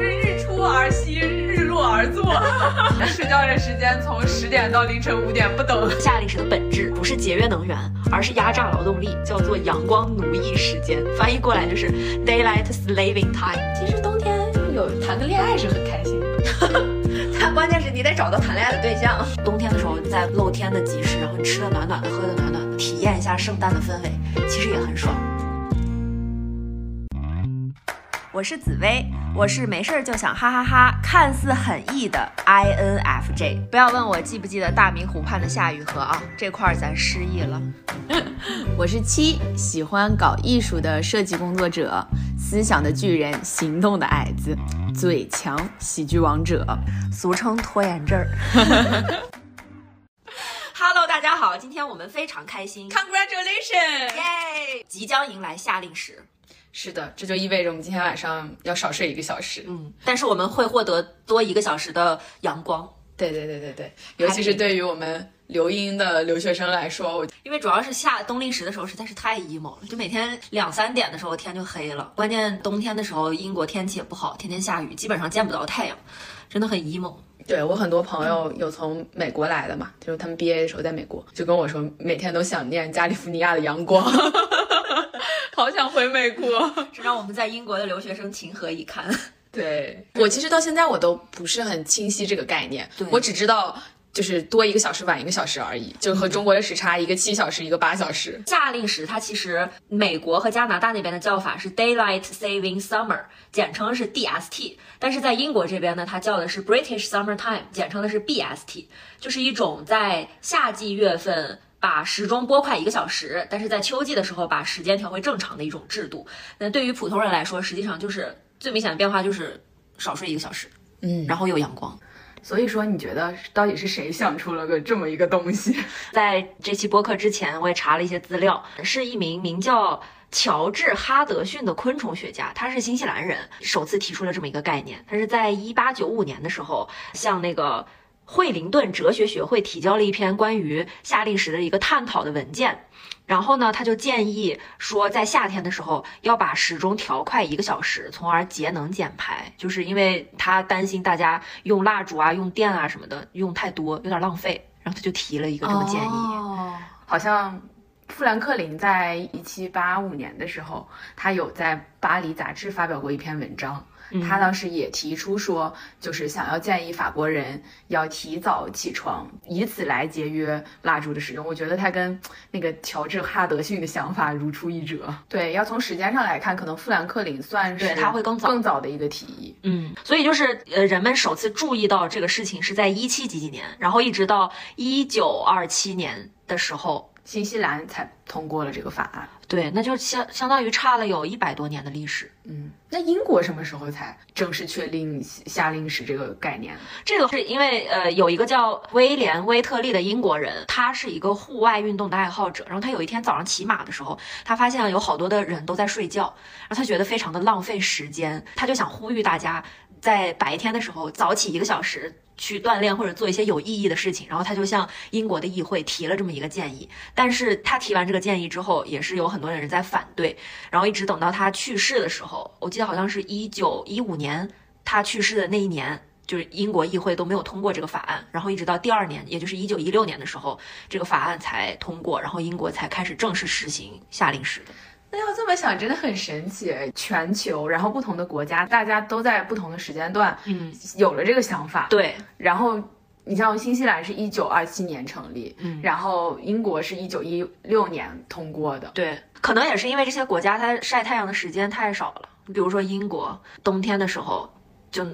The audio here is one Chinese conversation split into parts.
是日出而息，日落而作。睡觉的时间从十点到凌晨五点不等。夏令时的本质不是节约能源，而是压榨劳动力，叫做阳光奴役时间。翻译过来就是 daylight slaving time。其实冬天有谈个恋爱是很开心的，但 关键是你得找到谈恋爱的对象。冬天的时候，在露天的集市，然后你吃的暖暖的，喝的暖暖的，体验一下圣诞的氛围，其实也很爽。我是紫薇，我是没事儿就想哈哈哈，看似很 E 的 INFJ。不要问我记不记得大明湖畔的夏雨荷啊，这块儿咱失忆了。我是七，喜欢搞艺术的设计工作者，思想的巨人，行动的矮子，嘴强喜剧王者，俗称拖延症儿。Hello，大家好，今天我们非常开心 Congratulations！耶，即将迎来夏令时。是的，这就意味着我们今天晚上要少睡一个小时。嗯，但是我们会获得多一个小时的阳光。对对对对对，尤其是对于我们留英的留学生来说，我因为主要是夏冬令时的时候实在是太 emo 了，就每天两三点的时候天就黑了。关键冬天的时候，英国天气也不好，天天下雨，基本上见不到太阳，真的很 emo。对我很多朋友有从美国来的嘛，就是他们毕业的时候在美国，就跟我说每天都想念加利福尼亚的阳光，好想回美国。这让我们在英国的留学生情何以堪？对我其实到现在我都不是很清晰这个概念对，我只知道就是多一个小时晚一个小时而已，就和中国的时差一个七小时一个八小时。夏令时它其实美国和加拿大那边的叫法是 Daylight Saving Summer，简称是 DST。但是在英国这边呢，它叫的是 British Summer Time，简称的是 BST，就是一种在夏季月份。把时钟拨快一个小时，但是在秋季的时候把时间调回正常的一种制度。那对于普通人来说，实际上就是最明显的变化就是少睡一个小时，嗯然后有阳光。所以说你觉得到底是谁想出了个这么一个东西？在这期播客之前，我也查了一些资料，是一名名叫乔治哈德逊的昆虫学家，他是新西兰人，首次提出了这么一个概念。他是在一八九五年的时候，向那个惠灵顿哲学学会提交了一篇关于夏令时的一个探讨的文件。然后呢，他就建议说，在夏天的时候要把时钟调快一个小时，从而节能减排。就是因为他担心大家用蜡烛啊、用电啊什么的用太多，有点浪费。然后他就提了一个这么建议。哦，好像富兰克林在一七八五年的时候，他有在《巴黎》杂志发表过一篇文章。他当时也提出说，就是想要建议法国人要提早起床，以此来节约蜡烛的使用。我觉得他跟那个乔治哈德逊的想法如出一辙。对，要从时间上来看，可能富兰克林算是他会更早更早的一个提议。嗯，所以就是呃，人们首次注意到这个事情是在一七几几年，然后一直到一九二七年的时候，新西兰才通过了这个法案。对，那就相相当于差了有一百多年的历史。嗯，那英国什么时候才正式确定夏令时这个概念？这个是因为呃，有一个叫威廉·威特利的英国人，他是一个户外运动的爱好者。然后他有一天早上骑马的时候，他发现有好多的人都在睡觉，然后他觉得非常的浪费时间，他就想呼吁大家在白天的时候早起一个小时。去锻炼或者做一些有意义的事情，然后他就向英国的议会提了这么一个建议。但是他提完这个建议之后，也是有很多人在反对。然后一直等到他去世的时候，我记得好像是一九一五年他去世的那一年，就是英国议会都没有通过这个法案。然后一直到第二年，也就是一九一六年的时候，这个法案才通过，然后英国才开始正式实行夏令时的。那要这么想，真的很神奇。全球，然后不同的国家，大家都在不同的时间段，嗯，有了这个想法。对，然后你像新西兰是一九二七年成立，嗯然后英国是一九一六年通过的。对，可能也是因为这些国家它晒太阳的时间太少了。比如说英国，冬天的时候就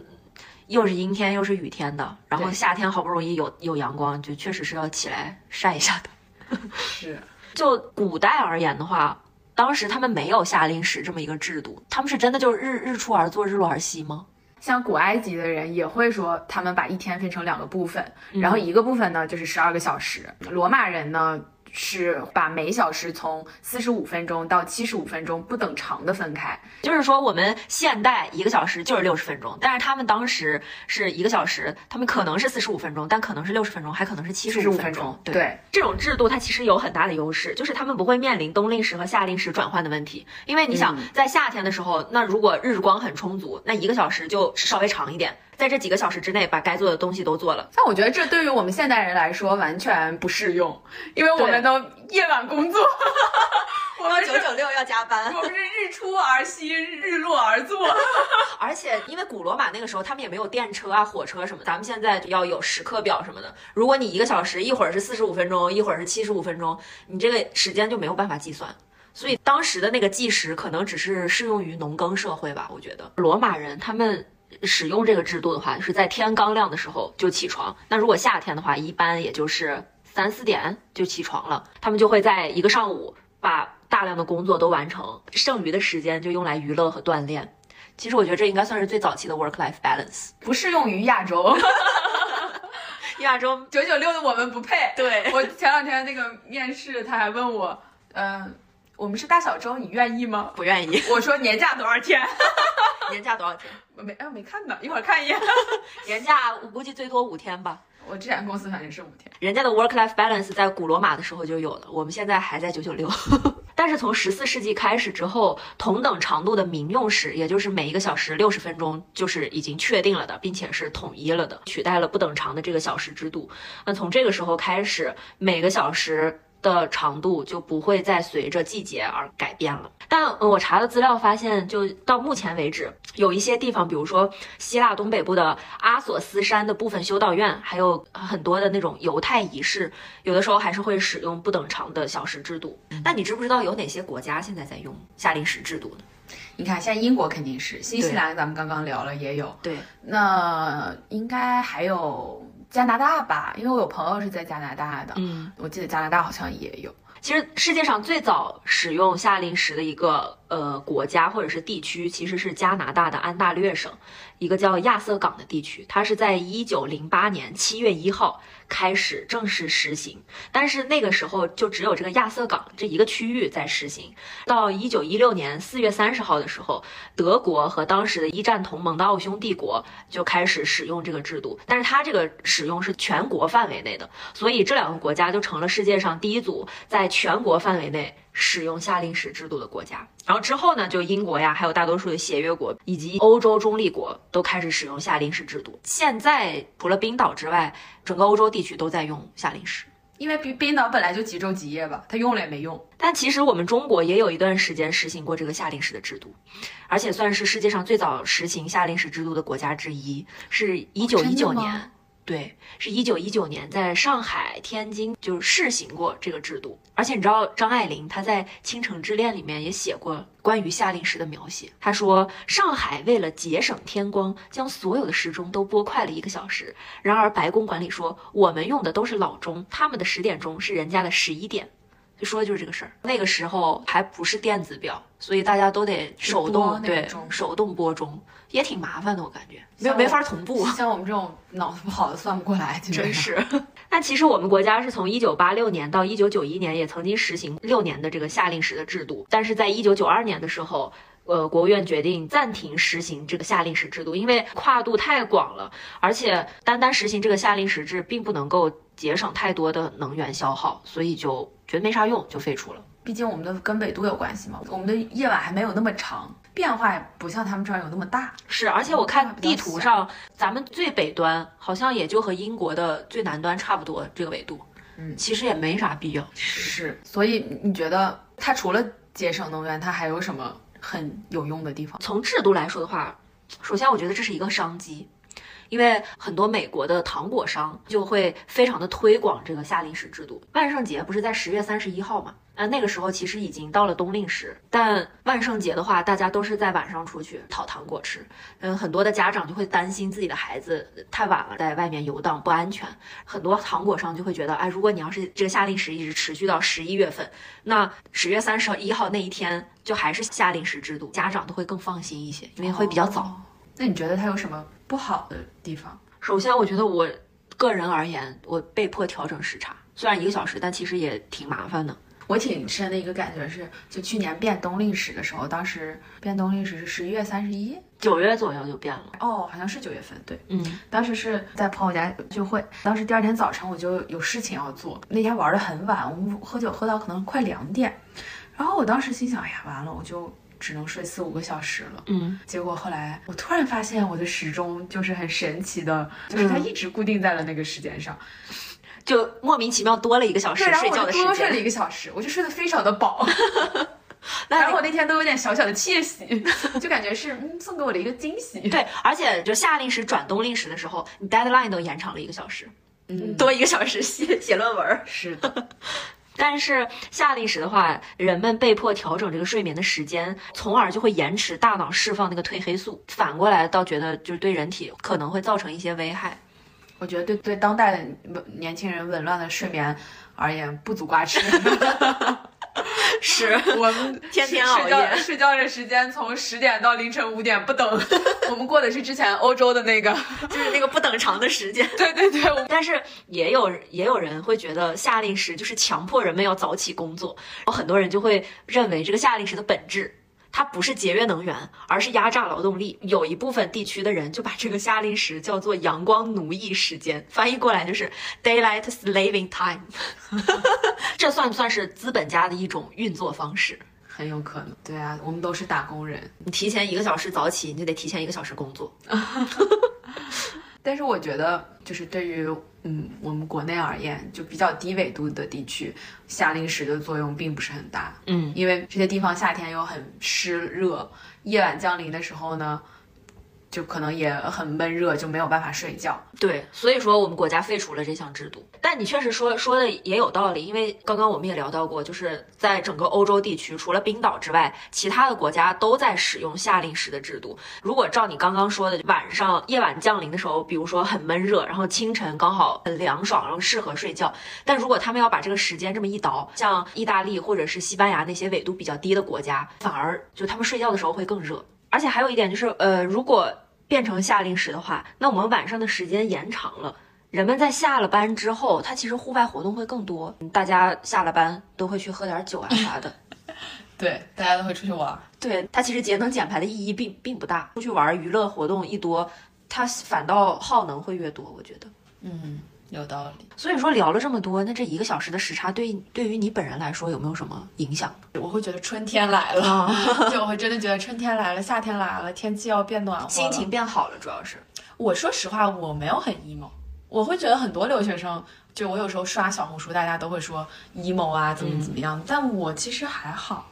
又是阴天又是雨天的，然后夏天好不容易有有阳光，就确实是要起来晒一下的。是，就古代而言的话，当时他们没有夏令时这么一个制度，他们是真的就是日日出而作，日落而息吗？像古埃及的人也会说，他们把一天分成两个部分，嗯然后一个部分呢就是十二个小时。罗马人呢是把每小时从四十五分钟到七十五分钟不等长的分开，就是说我们现代一个小时就是六十分钟，但是他们当时是一个小时，他们可能是四十五分钟，但可能是六十分钟，还可能是七十五分钟。对，这种制度它其实有很大的优势，就是他们不会面临冬令时和夏令时转换的问题，因为你想在夏天的时候，那如果日光很充足，那一个小时就稍微长一点。在这几个小时之内，把该做的东西都做了。但我觉得这对于我们现代人来说完全不适用，因为我们都夜晚工作，我们九九六要加班，我们是日出而息，日落而作。而且因为古罗马那个时候他们也没有电车啊、火车什么，咱们现在要有时刻表什么的。如果你一个小时一会儿是四十五分钟，一会儿是七十五分钟，你这个时间就没有办法计算。所以当时的那个计时可能只是适用于农耕社会吧。我觉得罗马人他们。使用这个制度的话，是在天刚亮的时候就起床。那如果夏天的话，一般也就是三四点就起床了。他们就会在一个上午把大量的工作都完成，剩余的时间就用来娱乐和锻炼。其实我觉得这应该算是最早期的 work-life balance，不适用于亚洲。亚洲九九六的我们不配。对我前两天那个面试，他还问我，嗯，我们是大小周，你愿意吗？不愿意。我说年假多少天？年假多少天？我没哎，没看呢，一会儿看一眼。年假我估计最多五天吧。我之前公司反正是五天。人家的 work life balance 在古罗马的时候就有了，我们现在还在九九六。但是从十四世纪开始之后，同等长度的民用时，也就是每一个小时六十分钟，就是已经确定了的，并且是统一了的，取代了不等长的这个小时制度。那从这个时候开始，每个小时。的长度就不会再随着季节而改变了。但我查的资料发现，就到目前为止，有一些地方，比如说希腊东北部的阿索斯山的部分修道院，还有很多的那种犹太仪式，有的时候还是会使用不等长的小时制度。那你知不知道有哪些国家现在在用夏令时制度呢？你看，现在英国肯定是，新西兰咱们刚刚聊了也有，对，那应该还有。加拿大吧，因为我有朋友是在加拿大的，嗯，我记得加拿大好像也有。其实世界上最早使用夏令时的一个呃国家或者是地区，其实是加拿大的安大略省，一个叫亚瑟港的地区，它是在一九零八年七月一号。开始正式实行，但是那个时候就只有这个亚瑟港这一个区域在实行。到一九一六年四月三十号的时候，德国和当时的一战同盟的奥匈帝国就开始使用这个制度，但是它这个使用是全国范围内的，所以这两个国家就成了世界上第一组在全国范围内。使用夏令时制度的国家，然后之后呢，就英国呀，还有大多数的协约国以及欧洲中立国都开始使用夏令时制度。现在除了冰岛之外，整个欧洲地区都在用夏令时，因为冰冰岛本来就几昼几夜吧，它用了也没用。但其实我们中国也有一段时间实行过这个夏令时的制度，而且算是世界上最早实行夏令时制度的国家之一，是一九一九年。对，是一九一九年在上海、天津就试行过这个制度，而且你知道张爱玲她在《倾城之恋》里面也写过关于夏令时的描写。她说上海为了节省天光，将所有的时钟都拨快了一个小时。然而白宫管理说我们用的都是老钟，他们的十点钟是人家的十一点。就说的就是这个事儿。那个时候还不是电子表，所以大家都得手动，对，手动拨钟。也挺麻烦的，我感觉没有没法同步。像我们这种脑子不好的算不过来，真是。那其实我们国家是从一九八六年到一九九一年也曾经实行六年的这个夏令时的制度，但是在一九九二年的时候，呃，国务院决定暂停实行这个夏令时制度，因为跨度太广了，而且单单实行这个夏令时制并不能够节省太多的能源消耗，所以就觉得没啥用，就废除了。毕竟我们的跟纬度有关系嘛，我们的夜晚还没有那么长。变化也不像他们这儿有那么大，是，而且我看地图上，咱们最北端好像也就和英国的最南端差不多这个纬度，嗯，其实也没啥必要。是，所以你觉得它除了节省能源，它还有什么很有用的地方？从制度来说的话，首先我觉得这是一个商机，因为很多美国的糖果商就会非常的推广这个夏令时制度。万圣节不是在十月三十一号吗？呃，那个时候其实已经到了冬令时，但万圣节的话，大家都是在晚上出去讨糖果吃。嗯，很多的家长就会担心自己的孩子太晚了在外面游荡不安全。很多糖果商就会觉得，哎，如果你要是这个夏令时一直持续到十一月份，那十月三十一号那一天就还是夏令时制度，家长都会更放心一些，因为会比较早。那你觉得它有什么不好的地方？首先，我觉得我个人而言，我被迫调整时差。虽然一个小时，但其实也挺麻烦的。我挺深的一个感觉是，就去年变冬令时的时候，当时变冬令时是十一月三十一，九月左右就变了。哦，好像是九月份，对，嗯，当时是在朋友家聚会，当时第二天早晨我就有事情要做，那天玩的很晚，我们喝酒喝到可能快两点，然后我当时心想，哎呀，完了，我就只能睡四五个小时了。嗯，结果后来我突然发现我的时钟就是很神奇的，就是它一直固定在了那个时间上，就莫名其妙多了一个小时，然后睡觉的时我就多睡了间。一个小时，我就睡得非常的饱。那然后我那天都有点小小的窃喜，就感觉是嗯送给我的一个惊喜。对，而且就夏令时转冬令时的时候，你 deadline 都延长了一个小时，嗯，多一个小时写写论文。是的，但是夏令时的话，人们被迫调整这个睡眠的时间，从而就会延迟大脑释放那个褪黑素。反过来倒觉得就是对人体可能会造成一些危害。我觉得对对当代的年轻人紊乱的睡眠而言不足挂齿。是 我们天天熬夜睡觉的时间从十点到凌晨五点不等，我们过的是之前欧洲的那个。就是那个不等长的时间。对对对，但是也有也有人会觉得夏令时就是强迫人们要早起工作，然后很多人就会认为这个夏令时的本质。它不是节约能源，而是压榨劳动力。有一部分地区的人就把这个夏令时叫做“阳光奴役时间”，翻译过来就是 “daylight slaving time”。这算不算是资本家的一种运作方式？很有可能。对啊，我们都是打工人。你提前一个小时早起，你就得提前一个小时工作。但是我觉得，就是对于嗯我们国内而言，就比较低纬度的地区，夏令时的作用并不是很大。嗯，因为这些地方夏天又很湿热，夜晚降临的时候呢，就可能也很闷热，就没有办法睡觉。对，所以说我们国家废除了这项制度。但你确实说说的也有道理，因为刚刚我们也聊到过，就是在整个欧洲地区，除了冰岛之外，其他的国家都在使用夏令时的制度。如果照你刚刚说的，晚上夜晚降临的时候，比如说很闷热，然后清晨刚好很凉爽，然后适合睡觉。但如果他们要把这个时间这么一倒，像意大利或者是西班牙那些纬度比较低的国家，反而就他们睡觉的时候会更热。而且还有一点就是，呃，如果变成夏令时的话，那我们晚上的时间延长了。人们在下了班之后，他其实户外活动会更多，大家下了班都会去喝点酒啊啥的。对，大家都会出去玩。对，它其实节能减排的意义并并不大，出去玩娱乐活动一多，它反倒耗能会越多，我觉得。嗯，有道理。所以说聊了这么多，那这一个小时的时差对对于你本人来说有没有什么影响？我会觉得春天来了，就我会真的觉得春天来了，夏天来了，天气要变暖和了，心情。变好了，主要是。我说实话，我没有很 emo，我会觉得很多留学生，就我有时候刷小红书，大家都会说 emo 啊，怎么怎么样，但我其实还好。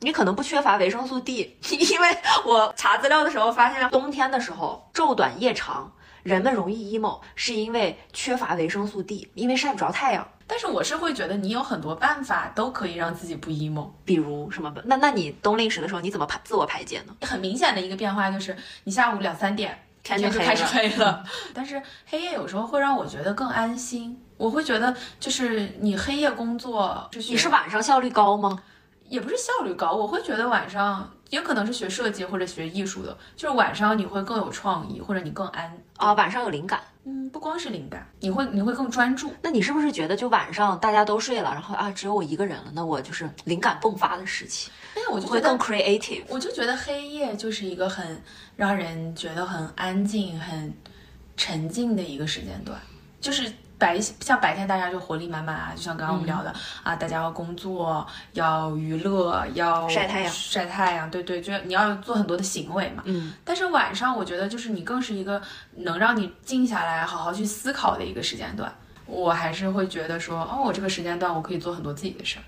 你可能不缺乏维生素 D，因为我查资料的时候发现，冬天的时候昼短夜长，人们容易 emo，是因为缺乏维生素 D，因为晒不着太阳。但是我是会觉得你有很多办法都可以让自己不 emo。比如什么？那那你冬令时的时候，你怎么排自我排解呢？很明显的一个变化就是，你下午两三点天就开始黑了，但是黑夜有时候会让我觉得更安心。我会觉得，就是你黑夜工作，你是晚上效率高吗？也不是效率高，我会觉得晚上也可能是学设计或者学艺术的，就是晚上你会更有创意，或者你更安。啊，晚上有灵感。嗯，不光是灵感，你会你会更专注。那你是不是觉得就晚上大家都睡了，然后啊只有我一个人了，那我就是灵感迸发的时期，但是我就会更 creative。我就觉得黑夜就是一个很让人觉得很安静、很沉静的一个时间段，就是白像白天大家就活力满满啊，就像刚刚我们聊的、啊，大家要工作、要娱乐、要晒太阳晒太阳，对对，就你要做很多的行为嘛。嗯，但是晚上我觉得就是你更是一个能让你静下来、好好去思考的一个时间段。我还是会觉得说，哦，我这个时间段我可以做很多自己的事儿。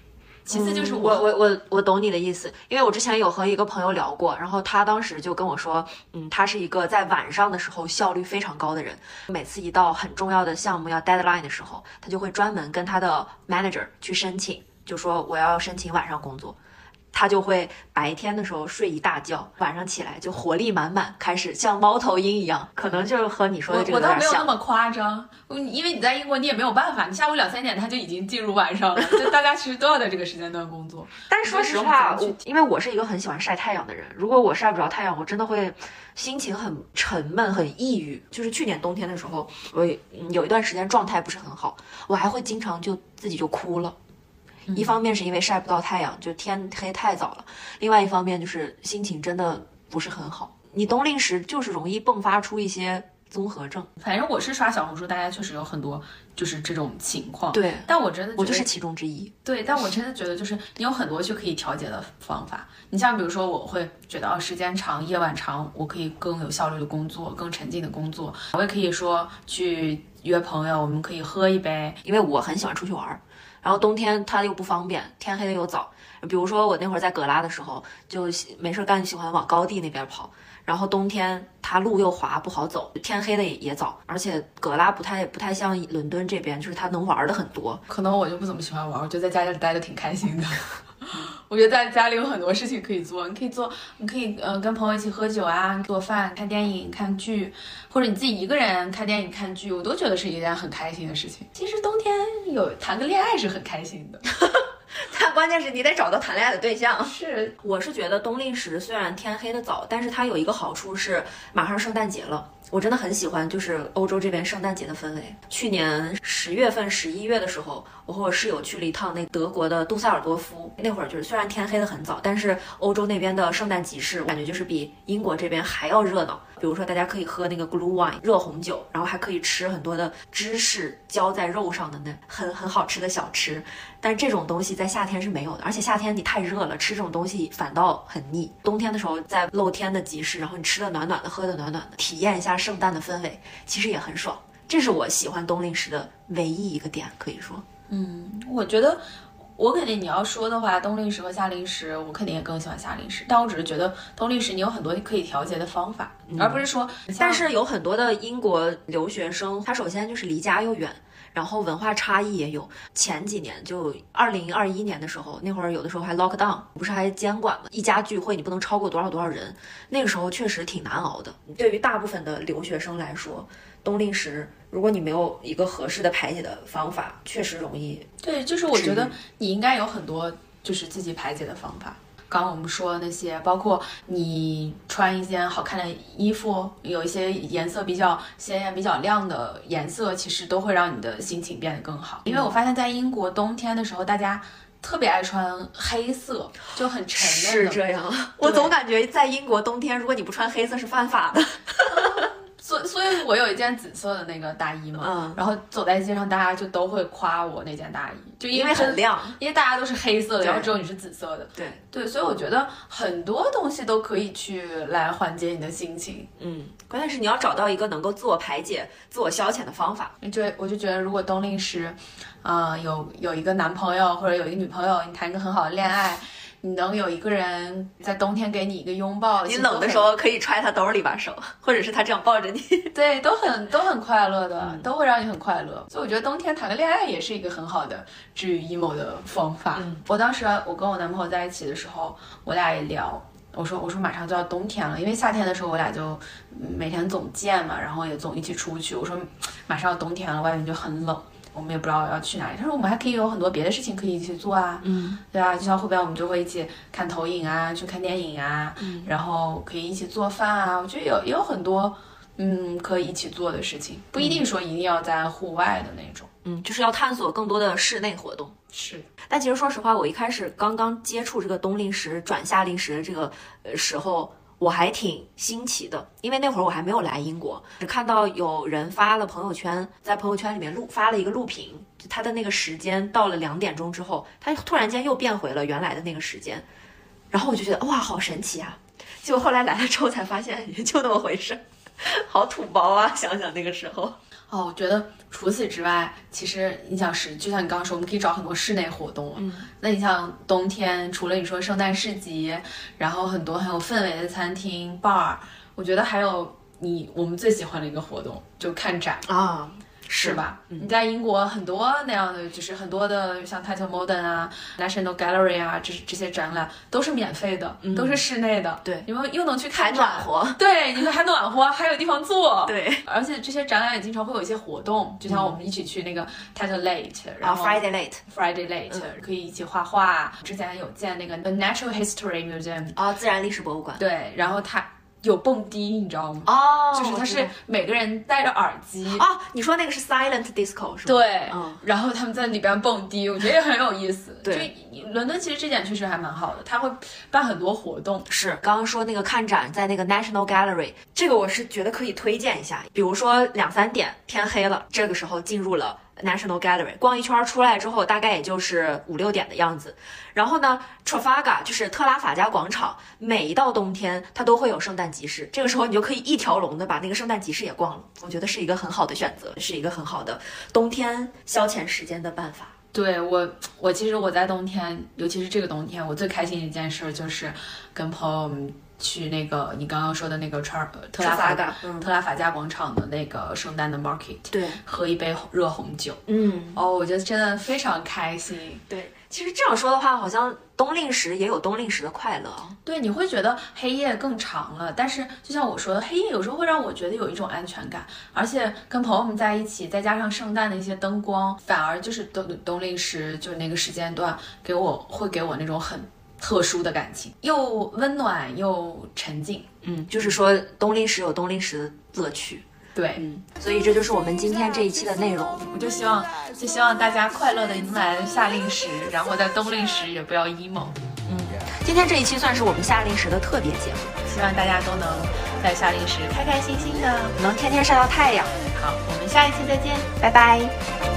其次就是嗯我我我我懂你的意思，因为我之前有和一个朋友聊过，然后他当时就跟我说，嗯，他是一个在晚上的时候效率非常高的人，每次一到很重要的项目要 deadline 的时候，他就会专门跟他的 manager 去申请，就说我要申请晚上工作。他就会白天的时候睡一大觉，晚上起来就活力满满，开始像猫头鹰一样。可能就是和你说的这个我倒没有那。么夸张，嗯因为你在英国你也没有办法，你下午两三点他就已经进入晚上了，就大家其实都要在这个时间段工作。但是说实话，我因为我是一个很喜欢晒太阳的人，如果我晒不着太阳，我真的会心情很沉闷、很抑郁。就是去年冬天的时候，我嗯有一段时间状态不是很好，我还会经常就自己就哭了。一方面是因为晒不到太阳，就天黑太早了；另外一方面就是心情真的不是很好。你冬令时就是容易迸发出一些综合症。反正我是刷小红书，大家确实有很多就是这种情况。对但我真的我就是其中之一。对，但我真的觉得就是你有很多去可以调节的方法。你像比如说，我会觉得哦，时间长、夜晚长，我可以更有效率的工作，更沉浸的工作。我也可以说去约朋友，我们可以喝一杯。因为我很喜欢出去玩儿，然后冬天它又不方便，天黑的又早。比如说我那会儿在格拉的时候，就喜没事儿干，喜欢往高地那边跑。然后冬天它路又滑，不好走，天黑的也也早，而且格拉不太不太像伦敦这边，就是它能玩的很多。可能我就不怎么喜欢玩，我觉得在家里待着挺开心的。我觉得在家里有很多事情可以做，你可以做，你可以呃跟朋友一起喝酒啊，做饭、看电影、看剧，或者你自己一个人看电影、看剧，我都觉得是一件很开心的事情。其实冬天有谈个恋爱是很开心的。但关键是你得找到谈恋爱的对象。是，我是觉得冬令时虽然天黑的早，但是它有一个好处是马上圣诞节了。我真的很喜欢，就是欧洲这边圣诞节的氛围。去年十月份、十一月的时候，我和我室友去了一趟那德国的杜塞尔多夫。那会儿就是虽然天黑的很早，但是欧洲那边的圣诞集市感觉就是比英国这边还要热闹。比如说，大家可以喝那个 glue wine 热红酒，然后还可以吃很多的芝士浇在肉上的那很很好吃的小吃。但是这种东西在夏天是没有的，而且夏天你太热了，吃这种东西反倒很腻。冬天的时候在露天的集市，然后你吃的暖暖的，喝的暖暖的，体验一下圣诞的氛围，其实也很爽。这是我喜欢冬令时的唯一一个点，可以说。嗯，我觉得我肯定你要说的话，冬令时和夏令时，我肯定也更喜欢夏令时。但我只是觉得冬令时你有很多可以调节的方法，而不是说，但是有很多的英国留学生，他首先就是离家又远。然后文化差异也有。前几年就二零二一年的时候，那会儿有的时候还 lock down，不是还监管吗？一家聚会你不能超过多少多少人，那个时候确实挺难熬的。对于大部分的留学生来说，冬令时如果你没有一个合适的排解的方法，确实容易。对，就是我觉得你应该有很多就是自己排解的方法。刚刚我们说的那些，包括你穿一件好看的衣服，有一些颜色比较鲜艳、比较亮的颜色，其实都会让你的心情变得更好。因为我发现，在英国冬天的时候，大家特别爱穿黑色，就很沉闷的。是这样，我总感觉在英国冬天，如果你不穿黑色是犯法的。所所以，我有一件紫色的那个大衣嘛，嗯然后走在街上，大家就都会夸我那件大衣，就因因为很亮，因为大家都是黑色的，然后只有你是紫色的。对，对，所以我觉得很多东西都可以去来缓解你的心情。嗯，关键是你要找到一个能够自我排解、自我消遣的方法。就我就觉得，如果冬令时，呃，有有一个男朋友或者有一个女朋友，你谈一个很好的恋爱，你能有一个人在冬天给你一个拥抱，你冷的时，候可以揣他兜里把手，或者是他这样抱着你。对，都很都很快乐的，嗯都会让你很快乐。所以我觉得冬天谈个恋爱也是一个很好的治愈 emo 的方法。嗯我当时我跟我男朋友在一起的时候，我俩也聊。我说我说马上就要冬天了，因为夏天的时候我俩就嗯每天总见嘛，然后也总一起出去。我说马上要冬天了，外面就很冷，我们也不知道要去哪里。他说我们还可以有很多别的事情可以一起做啊，嗯对啊，就像后边我们就会一起看投影啊，去看电影啊，嗯然后可以一起做饭啊。我觉得有也有很多嗯可以一起做的事情，不一定说一定要在户外的那种。嗯，就是要探索更多的室内活动。是，但其实说实话，我一开始刚刚接触这个冬令时转夏令时的这个呃时候，我还挺新奇的，因为那会儿我还没有来英国，只看到有人发了朋友圈，在朋友圈里面录发了一个录屏，就他的那个时间到了两点钟之后，他突然间又变回了原来的那个时间，然后我就觉得哇，好神奇啊！结果后来来了之后才发现，也就那么回事，好土包啊！想想那个时候，哦，我觉得除此之外，其实你想是，就像你刚刚说，我们可以找很多室内活动。嗯，那你像冬天，除了你说圣诞市集，然后很多很有氛围的餐厅、bar，我觉得还有你我们最喜欢的一个活动，就看展。啊，是吧？你在英国很多那样的，就是很多的像 Tate Modern 啊、National Gallery 啊，这这些展览都是免费的，都是室内的。对你们又能去看还，暖和。对，你们还暖和，还有地方坐。对，而且这些展览也经常会有一些活动，就像我们一起去那个 Tate Late，、然然后后 Friday late Friday Late、可以一起画画。之前有建那个 The Natural History Museum，啊，自然历史博物馆。对，然后它有蹦迪，你知道吗？哦，就是他是每个人戴着耳机。哦，你说那个是 silent disco 是吧？对，嗯然后他们在里边蹦迪，我觉得也很有意思。对就伦敦其实这点确实还蛮好的，他会办很多活动。是，刚刚说那个看展在那个 National Gallery，这个我是觉得可以推荐一下。比如说两三点天黑了，这个时候进入了 National Gallery，逛一圈出来之后，大概也就是五六点的样子。然后呢，Trafaga，就是特拉法加广场，每一到冬天它都会有圣诞集市，这个时候你就可以一条龙的把那个圣诞集市也逛了。我觉得是一个很好的选择，是一个很好的冬天消遣时间的办法。对我，我其实我在冬天，尤其是这个冬天，我最开心的一件事就是跟朋友们去那个你刚刚说的那个川呃特拉法嗯特拉法加广场的那个圣诞的 market，对，喝一杯热红酒。嗯。哦，我觉得真的非常开心。对，其实这样说的话，好像冬令时也有冬令时的快乐啊。对，你会觉得黑夜更长了，但是就像我说的，黑夜有时候会让我觉得有一种安全感，而且跟朋友们在一起，再加上圣诞的一些灯光，反而就是冬冬令时就是那个时间段，给我会给我那种很特殊的感情，又温暖又沉静。嗯，就是说冬令时有冬令时的乐趣。对，嗯，所以这就是我们今天这一期的内容。我就希望就希望大家快乐的迎来夏令时，然后在冬令时也不要 emo。嗯今天这一期算是我们夏令时的特别节目，希望大家都能在夏令时开开心心的。能天天晒到太阳。好，我们下一期再见。拜拜。